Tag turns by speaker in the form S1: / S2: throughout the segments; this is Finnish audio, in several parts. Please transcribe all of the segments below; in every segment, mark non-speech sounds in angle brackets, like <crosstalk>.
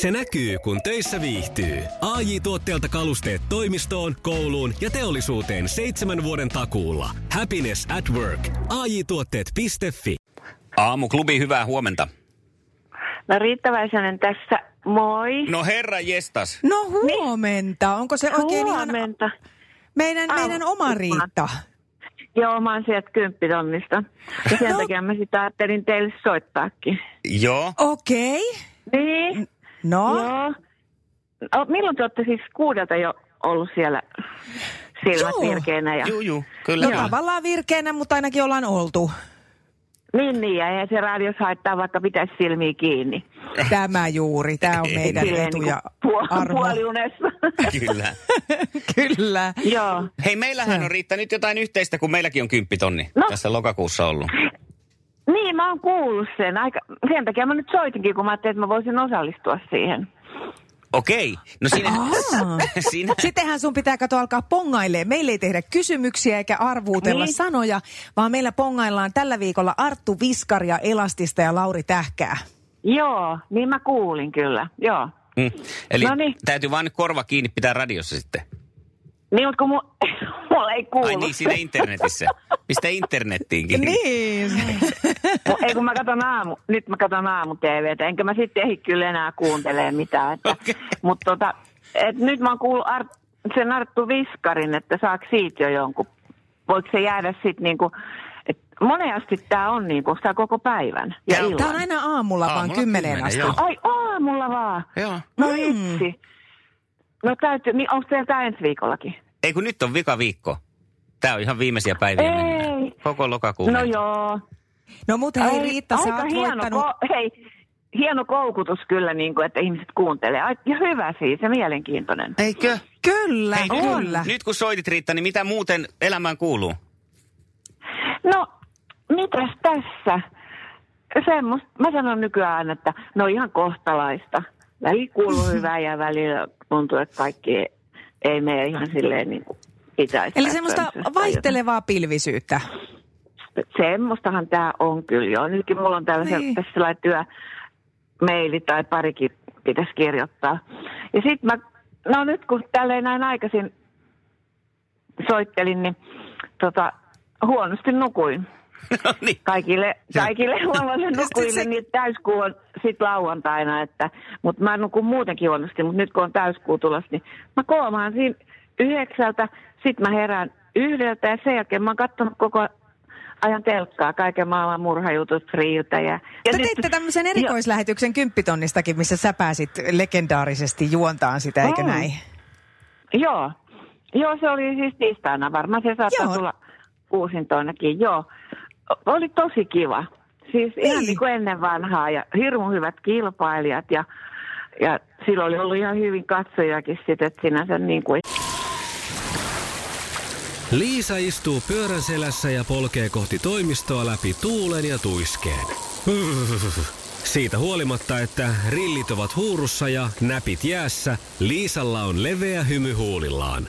S1: Se näkyy, kun töissä viihtyy. ai tuotteelta kalusteet toimistoon, kouluun ja teollisuuteen seitsemän vuoden takuulla. Happiness at work. ai tuotteetfi
S2: Aamuklubi, hyvää huomenta.
S3: No Riitta Väisänen tässä, moi.
S2: No herra jestas.
S4: No huomenta. Onko se oikein
S3: Huomenta.
S4: ihan meidän, meidän oma Riitta?
S3: Joo, mä oon sieltä kymppitonnista. Ja sen
S4: No.
S3: takia mä sitä ajattelin teille soittaakin.
S2: Joo.
S4: Okei.
S3: Niin,
S4: No,
S3: joo. O, milloin te olette siis kuudelta jo ollut siellä silmät
S4: Joo.
S3: virkeänä? Ja...
S2: Juu, juu. Kyllä.
S4: no tavallaan virkeänä, mutta ainakin ollaan oltu.
S3: Niin, niin, ja se radios haittaa, vaikka pitäisi silmiä kiinni.
S4: Tämä juuri, tämä on meidän
S3: Silleen
S4: etu
S3: niin
S4: ja
S3: kuin puol-
S4: arvo. <laughs>
S2: Kyllä. <laughs>
S4: Kyllä.
S3: joo.
S2: Hei, meillähän on Riitta nyt jotain yhteistä, kun meilläkin on kymppitonni
S3: No.
S2: tässä lokakuussa ollut.
S3: Niin, mä oon kuullut sen. Aika... Sen takia mä nyt soitinkin, kun mä ajattelin, että mä voisin osallistua siihen.
S2: Okei. No siinä...
S4: Aa. <laughs>
S2: siinä...
S4: Sittenhän sun pitää katsoa alkaa pongailee. Meille ei tehdä kysymyksiä eikä arvuutella
S3: Niin.
S4: sanoja, vaan meillä pongaillaan tällä viikolla Arttu Viskaria, Elastista ja Lauri Tähkää.
S3: Joo, niin mä kuulin kyllä, joo.
S2: Mm. Eli
S3: Noniin.
S2: täytyy vaan nyt korva kiinni pitää radiossa sitten.
S3: Niin, mutta kun mu- mulla ei kuulu.
S2: Ai niin, siinä internetissä. Pistä internettiinkin.
S4: Niin.
S3: Mu- Ei kun mä katson aamu, nyt mä katson aamu TVtä, enkä mä sitten ehdi kyllä enää kuuntelee mitään. Että,
S2: Okei.
S3: Mutta tota, et nyt mä oon kuullut Art, sen Arttu Viskarin, että saako siitä jo jonkun, voiko se jäädä sitten niinku, monesti tämä on niinku sitä koko päivän ja
S2: on-
S3: illan.
S4: Tämä on aina aamulla, vaan
S2: Aamulla
S4: kymmeneen
S2: kymmenen,
S4: asti.
S2: joo.
S3: Ai aamulla vaan.
S2: Joo.
S3: No
S4: Mm.
S3: vitsi. No täytyy, niin onko teillä tämä ensi viikollakin?
S2: Ei kun nyt on vika viikko. Tää on ihan viimeisiä päiviä
S3: Ei.
S2: mennään. Koko lokakuun.
S3: No
S2: mennään.
S3: joo.
S4: No mutta hei
S3: Ai,
S4: Riitta, sä
S3: aika
S4: oot
S3: hieno,
S4: voittanut...
S3: ko- hei, hieno koukutus kyllä, niin kuin, että ihmiset kuuntelee. Ai, ja hyvä siis ja mielenkiintoinen.
S2: Eikö?
S4: Kyllä,
S2: Hei,
S4: kyllä.
S2: Nyt kun soitit Riitta, niin mitä muuten elämään kuuluu?
S3: No, mitäs tässä? Semmos, mä sanon nykyään aina, että no ihan kohtalaista. Välillä kuuluu <laughs> hyvää ja välillä tuntuu, että kaikki ei, ei mene ihan silleen niin kuin pitäisi.
S4: Eli semmoista vaihtelevaa pilvisyyttä.
S3: Semmoistahan tämä on kyllä jo. Nytkin mulla on täällä
S4: Niin.
S3: tässä sellainen työ, maili tai parikin pitäisi kirjoittaa. Ja sitten mä, no nyt kun tälleen näin aikaisin soittelin, niin tota, huonosti nukuin.
S2: No niin.
S3: Kaikille, kaikille huonosti <laughs> nukuille,
S4: se-
S3: niin täyskuu on sitten lauantaina, että, mutta mä nukun muutenkin huonosti, mutta nyt kun on täyskuu tulossa, niin mä koomaan siinä yhdeksältä, sitten mä herään yhdeltä ja sen jälkeen mä oon katsonut koko ajan telkkaa, kaiken maailman murhajutut, friiltä. Ja, ja
S4: Te
S3: nyt-
S4: teitte tämmöisen erikoislähetyksen kymppitonnistakin, missä sä pääsit legendaarisesti juontaan sitä, eikö
S3: Mm.
S4: näin?
S3: Joo. Joo, se oli siis tiistaina. Varmaan se saattaa
S4: Joo.
S3: tulla uusintoinakin. Joo. Oli tosi kiva. Siis ihan
S4: Niin.
S3: niin kuin ennen vanhaa ja hirmu hyvät kilpailijat ja, ja silloin oli ollut ihan hyvin katsojakin sitten, että sinänsä niin kuin...
S1: Liisa istuu pyörän selässä ja polkee kohti toimistoa läpi tuulen ja tuiskeen. <laughs> Siitä huolimatta, että rillit ovat huurussa ja näpit jäässä, Liisalla on leveä hymy huulillaan.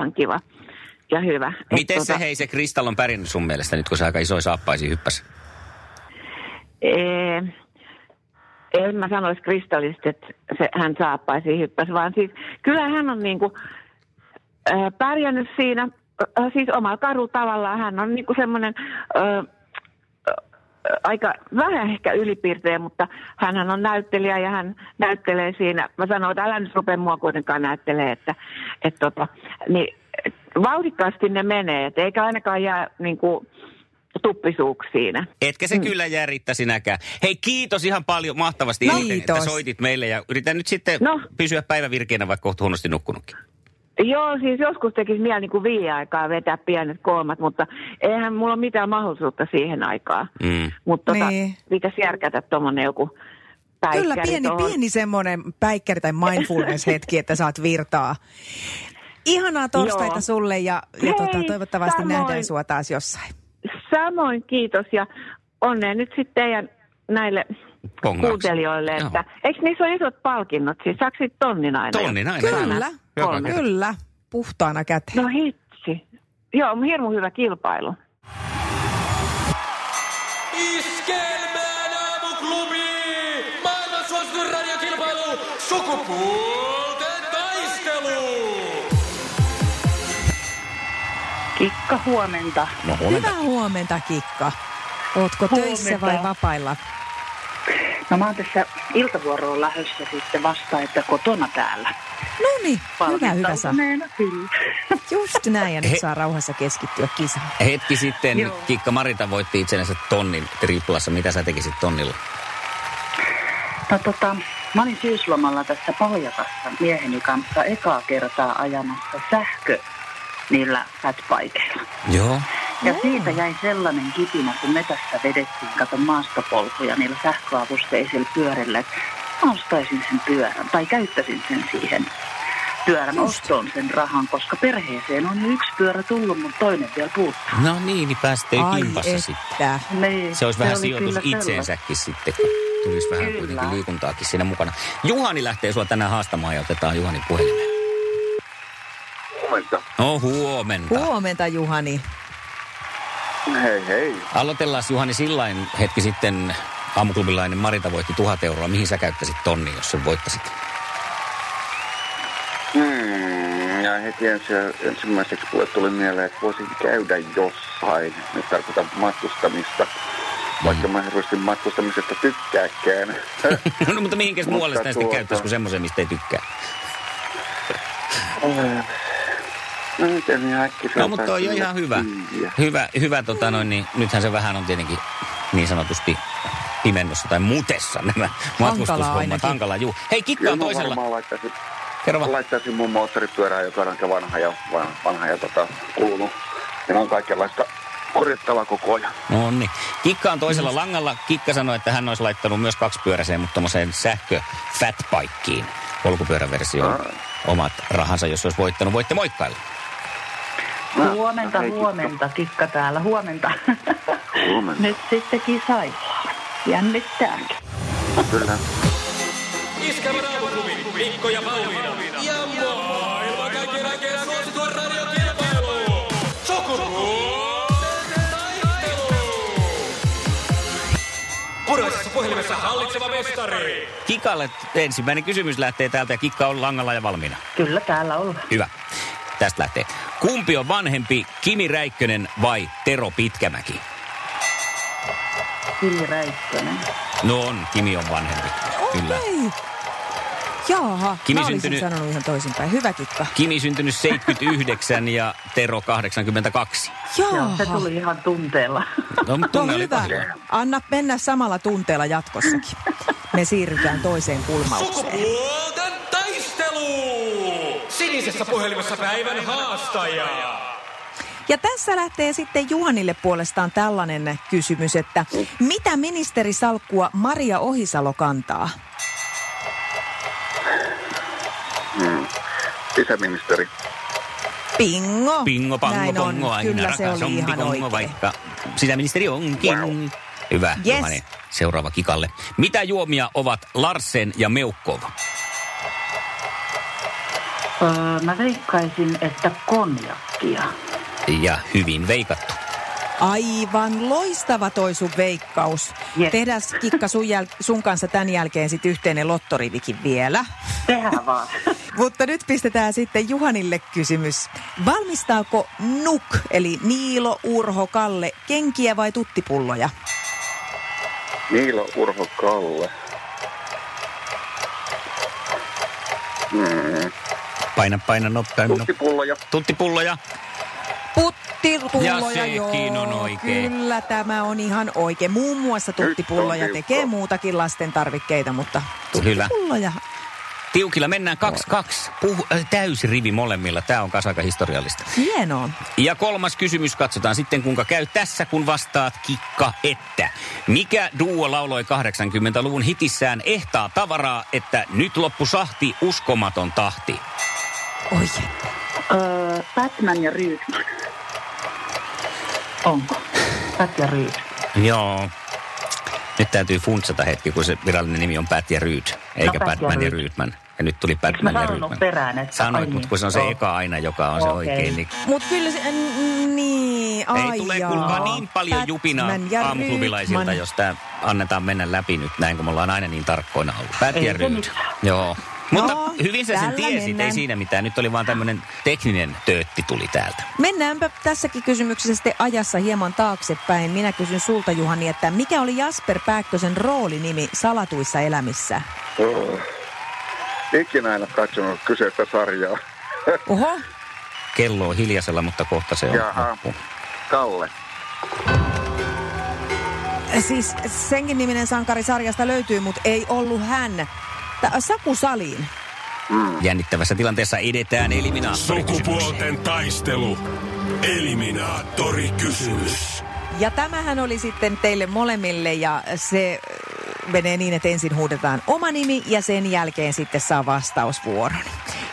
S3: Ihan kiva ja hyvä. Et
S2: Miten
S3: tota,
S2: se hei se Kristall on pärjännyt sun mielestä nyt, kun se aika isoja saappaisiin hyppäsi?
S3: Ee, en mä sanoisi kristallisesti, että se, hän saappaisi hyppäsi, vaan siis kyllä hän on niinku, äh, pärjännyt siinä, äh, siis omalla karu tavallaan. Hän on niinku semmoinen äh, aika vähän ehkä ylipiirteä, mutta hän on näyttelijä ja hän näyttelee siinä. Mä sanoin, että älä nyt rupea mua kuitenkaan näyttelee, että, että tota, niin, vauhdikkaasti ne menee, et eikä ainakaan jää niinku, tuppisuuksi siinä.
S2: Etkä se kyllä jää Riitta sinäkään. Hei kiitos ihan paljon mahtavasti
S4: No,
S2: eniten, että soitit meille ja yritän nyt sitten
S3: No.
S2: pysyä päivävirkeinä, vaikka kohta huonosti nukkunutkin.
S3: Joo, siis joskus tekisi mieli niin kuin viiden aikaa vetää pienet kolmat, mutta eihän mulla ole mitään mahdollisuutta siihen aikaan.
S2: Mm.
S3: Mutta tota,
S4: Niin.
S3: pitäisi järkätä tuommoinen joku
S4: Kyllä
S3: päikkäri
S4: pieni,
S3: tohon.
S4: pieni semmoinen päikkäri tai mindfulness-hetki, että saat virtaa. Ihanaa torstaita
S3: Joo.
S4: sulle ja, ja
S3: Hei,
S4: tota, toivottavasti
S3: samoin.
S4: nähdään sua taas jossain.
S3: Samoin kiitos ja onnea nyt sitten teidän näille
S2: Pongauksille.
S3: kuuntelijoille,
S2: Joo.
S3: että eikö niissä ole isot palkinnot? Siis saako tonnin aina?
S2: Tonnin aina.
S4: Kyllä,
S3: Kolme.
S4: kyllä. Puhtaana käteen.
S3: No hitsi. Joo, hirmu hyvä kilpailu.
S5: Iskelmään aamuklubi! Maailman suosituin radiokilpailu! Sukupuolten taistelu!
S6: Kikka, huomenta.
S2: No huomenta.
S4: Hyvää huomenta, Kikka. Ootko töissä vai
S6: Huomenta.
S4: vapailla?
S6: No mä oon tässä iltavuoroon lähdössä sitten vasta, että kotona täällä.
S4: No niin, hyvä, hyvä saa. <laughs> Just näin, ja nyt
S2: He-
S4: saa rauhassa keskittyä kisaan.
S2: Hetki sitten
S6: Joo.
S2: Kikka Marita voitti itsellensä tonnin triplassa. Mitä sä tekisit tonnilla?
S6: No tota, mä olin syyslomalla tässä Pohjakassa mieheni kanssa ekaa kertaa ajamassa sähkö niillä fatbikeilla.
S2: Joo.
S6: Ja siitä jäi sellainen kipinä, kun me tässä vedettiin, kato maastopolkuja niillä sähköavusteisilla pyörillä, että mä ostaisin sen pyörän tai käyttäisin sen siihen pyörän ostoon sen rahan, koska perheeseen on jo yksi pyörä tullut, mutta toinen vielä puuttuu.
S2: No niin, niin pääsitte
S4: Ai
S2: kimpassa sitten.
S6: Niin,
S2: Se olisi vähän
S6: oli
S2: sijoitus itseensäkin sitten, kun tulisi vähän
S6: Kyllä.
S2: kuitenkin liikuntaakin siinä mukana. Juhani lähtee sua tänään haastamaan ja otetaan Juhani puhelimeen.
S7: Huomenta.
S2: No huomenta.
S4: Huomenta, Juhani.
S7: Hei hei.
S2: Aloitellaan Juhani sillain hetki sitten aamuklubilainen Marita voitti tuhat euroa. Mihin sä käyttäisit tonni, jos sen voittasit?
S7: Heti ensi, ensimmäiseksi mulle tuli mieleen, että voisin käydä jossain. Nyt tarkoitan matkustamista. Vaikka mä hirveästi matkustamisesta tykkääkään. <laughs>
S2: no mutta mihinkäs muualle sitä sitten
S7: tuota-
S2: käyttäisi kuin semmoisen, mistä ei tykkää?
S7: no nyt en ihan äkkiseltään
S2: No mutta toi on
S7: kyllä
S2: ihan hyvä. Hyvä, hyvä tota noin, niin nythän se vähän on tietenkin niin sanotusti pimennossa tai mutessa nämä matkustushommat. Hankala, juu. Hei, Kikka on
S7: mä
S2: toisella.
S7: varmaan laittaisin,
S2: Kerro vaan.
S7: laittaisin mun moottoripyörää, joka on aika vanha ja, vanha, vanha ja tota, kulunut. Ja on kaikenlaista korjattavaa koko ajan.
S2: No niin. Kikka on toisella langalla. Kikka sanoi, että hän olisi laittanut myös kaksipyöräiseen, mutta tuommoiseen sähkö fatbikeen polkupyöräversioon omat rahansa, jos olisi voittanut. Voitte moikkailla.
S7: No,
S6: Huomenta,
S7: hei, Kikka.
S6: huomenta, Kikka täällä, huomenta. <laughs>
S7: Huomenta.
S6: Nyt sitten kisaillaan. Jännittääkin.
S7: Kyllä.
S5: Aamuklubi! Mikko ja Pauliina. Puhelimessa hallitseva mestari!
S2: Kikalle ensimmäinen kysymys lähtee täältä ja Kikka on langalla ja valmiina.
S6: Kyllä täällä ollaan.
S2: Hyvä. Tästä lähtee. Kumpi on vanhempi, Kimi Räikkönen vai Tero Pitkämäki?
S6: Kimi Räikkönen.
S2: No on, Kimi on vanhempi. Kyllä.
S4: Jaaha,
S2: Kimi
S4: mä olisin
S2: syntynyt-
S4: sanonut ihan toisinpäin. Hyvä, Kikka.
S2: Kimi syntynyt 79 ja Tero 82.
S6: Joo,
S4: Jaaha.
S6: se tuli ihan tunteella.
S2: No, mutta
S4: No
S2: tunne oli
S4: hyvä. Anna mennä samalla tunteella jatkossakin. Me siirrytään toiseen kulmaukseen.
S5: Sukupuolten taistelu! Sinisessä puhelimessa päivän haastaja!
S4: Ja tässä lähtee sitten Juhanille puolestaan tällainen kysymys, että mitä ministerisalkkua Maria Ohisalo kantaa?
S7: Sisäministeri.
S4: Pingo.
S2: Pingo, pango,
S4: Näin on.
S2: pongo, aina
S4: Kyllä se
S2: rakas
S4: oli
S2: on
S4: ihan
S2: pikongo,
S4: oikein.
S2: vaikka sisäministeri onkin.
S7: Wow.
S2: Hyvä,
S4: Yes.
S2: Juhani. Seuraava Kikalle. Mitä juomia ovat Larsen ja Meukkov?
S6: Öö, mä veikkaisin, että konjakkia.
S2: Ja hyvin veikattu.
S4: Aivan loistava toi sun veikkaus.
S6: Yes.
S4: Tehdään Kikka sun, jäl- sun kanssa tämän jälkeen sitten yhteinen lottorivikin vielä.
S6: Tehdään vaan. <laughs>
S4: Mutta nyt pistetään sitten Juhanille kysymys. Valmistaako Nuk, eli Niilo, Urho, Kalle, kenkiä vai tuttipulloja?
S7: Niilo Urho Kalle. Hmm.
S2: Paina, paina, nopea. No.
S7: Tuttipulloja.
S2: Tuttipulloja.
S4: Puttipulloja,
S2: Ja sekin
S4: joo.
S2: on oikein.
S4: Kyllä, tämä on ihan oikein. Muun muassa tuttipulloja tekee muutakin lasten tarvikkeita, mutta
S2: Kyllä.
S4: tuttipulloja
S2: Tiukilla mennään 2-2. Puhu, äh, täysi rivi molemmilla. Tämä on kasaka historiallista.
S4: Hienoa.
S2: Ja kolmas kysymys katsotaan sitten, kuinka käy tässä, kun vastaat kikka että. Mikä duo lauloi 80-luvun hitissään ehtaa tavaraa, että nyt loppu sahti uskomaton tahti?
S4: Oi.
S6: Öö, Batman ja Rydman. Onko? Pat ja Ryd.
S2: Joo. Nyt täytyy funtsata hetki, kun se virallinen nimi on Pat ja Ryd, eikä
S6: ja
S2: Batman ja
S6: Ryd.
S2: Rydman. Ja nyt tuli Batman ja Rydman.
S6: perään, että...
S2: Sanoit, mutta
S6: niin,
S2: kun se on se eka aina, joka on se
S6: Okei.
S2: oikein, niin
S4: Mutta kyllä se, niin, ai
S2: Ei tule kuulkaa niin paljon jupinaa
S4: Batman ja
S2: aamuklubilaisilta,
S4: Rydman.
S2: jos tämä annetaan mennä läpi nyt näin, kun me ollaan aina niin tarkkoina ollut.
S6: Ei
S2: ja
S6: se
S2: Ryd.
S6: mitään.
S2: Joo. Mutta
S4: No,
S2: hyvin sä sen tiesit, ei
S4: mennään.
S2: siinä mitään. Nyt oli vaan tämmöinen tekninen töötti tuli täältä.
S4: Mennäänpä tässäkin kysymyksessä sitten ajassa hieman taaksepäin. Minä kysyn sulta Juhani, että mikä oli Jasper Pääkkösen roolinimi Salatuissa elämissä?
S7: Oh. Ikinä en ole katsonut kyseistä sarjaa. <laughs>
S4: Oho,
S2: Kello on hiljaisella, mutta kohta se on
S7: Jaha.
S2: loppu.
S7: Kalle.
S4: siis senkin niminen sankari sarjasta löytyy, mutta ei ollut hän. Saku Saliin.
S2: Jännittävässä tilanteessa edetään eliminaattorikysymykseen.
S8: Sukupuolten taistelu. Eliminaattori kysymys.
S4: Ja tämähän oli sitten teille molemmille ja se menee niin, että ensin huudetaan oma nimi ja sen jälkeen sitten saa vastausvuoron.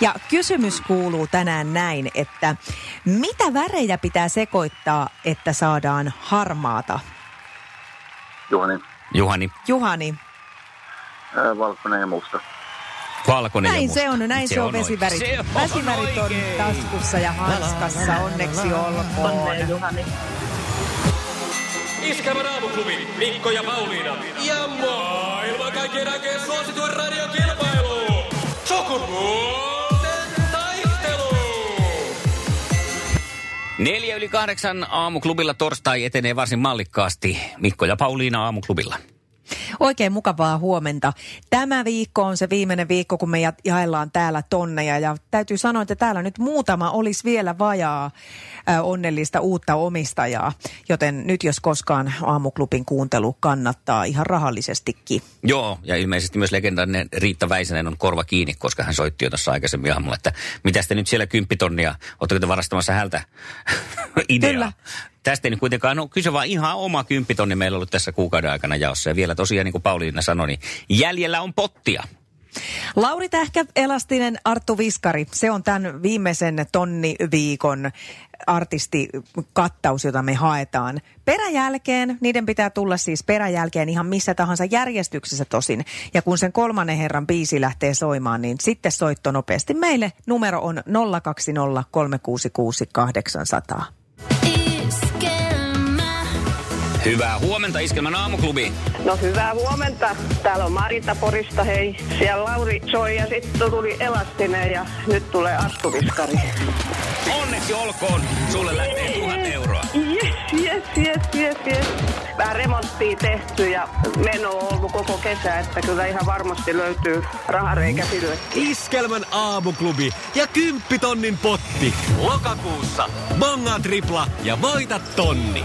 S4: Ja kysymys kuuluu tänään näin, että mitä värejä pitää sekoittaa, että saadaan harmaata?
S7: Juhani.
S2: Juhani,
S4: Juhani,
S7: Ää, valkoinen ja musta.
S2: valkoinen ja
S4: näin
S2: musta.
S4: se on, näin se, on vesivärit.
S2: Se on
S4: Vesivärit on taskussa ja hanskassa, onneksi olkoon.
S6: Onnea, Juhani.
S5: Iskävän aamuklubi, Mikko ja Pauliina. Ja maailman kaikkien aikeen suosituen radiokilpailu. Sukupuolten taistelu.
S2: Neljä yli kahdeksan aamuklubilla torstai etenee varsin mallikkaasti. Mikko ja Pauliina aamuklubilla.
S4: Oikein mukavaa huomenta. Tämä viikko on se viimeinen viikko, kun me ja- jaellaan täällä tonneja. Ja täytyy sanoa, että täällä nyt muutama olisi vielä vajaa ä, onnellista uutta omistajaa. Joten nyt jos koskaan aamuklubin kuuntelu kannattaa ihan rahallisestikin.
S2: Joo, ja ilmeisesti myös legendaarinen Riitta Väisänen on korva kiinni, koska hän soitti jo tuossa aikaisemmin aamulla, että mitä te nyt siellä kymppitonnia, oletteko te varastamassa hältä <laughs> ideaa?
S4: Kyllä.
S2: Tästä ei nyt kuitenkaan, no kyse vaan ihan oma kymppitonni meillä on ollut tässä kuukauden aikana jaossa. Ja vielä tosiaan, niin kuin Pauliina sanoi, niin jäljellä on pottia.
S4: Lauri Tähkä, Elastinen, Arttu Viskari. Se on tämän viimeisen tonniviikon artistikattaus, jota me haetaan. Peräjälkeen, niiden pitää tulla siis peräjälkeen ihan missä tahansa järjestyksessä tosin. Ja kun sen kolmannen herran biisi lähtee soimaan, niin sitten soitto nopeasti meille. Numero on 020 366 800.
S2: Hyvää huomenta, Iskelmän aamuklubi.
S9: No hyvää huomenta. Täällä on Marita Porista, hei. Siellä Lauri soi ja sitten tuli Elastinen ja nyt tulee Arttu Viskari.
S2: Onneksi olkoon, sulle lähtee tuhat euroa.
S9: Yes, yes, yes, yes, yes. Vähän remonttia tehty ja meno on ollut koko kesä, että kyllä ihan varmasti löytyy rahareikä sille.
S1: Iskelmän aamuklubi ja kymppitonnin potti. Lokakuussa bonga tripla ja voita tonni.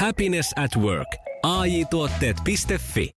S1: Happiness at work. AJ-tuotteet.fi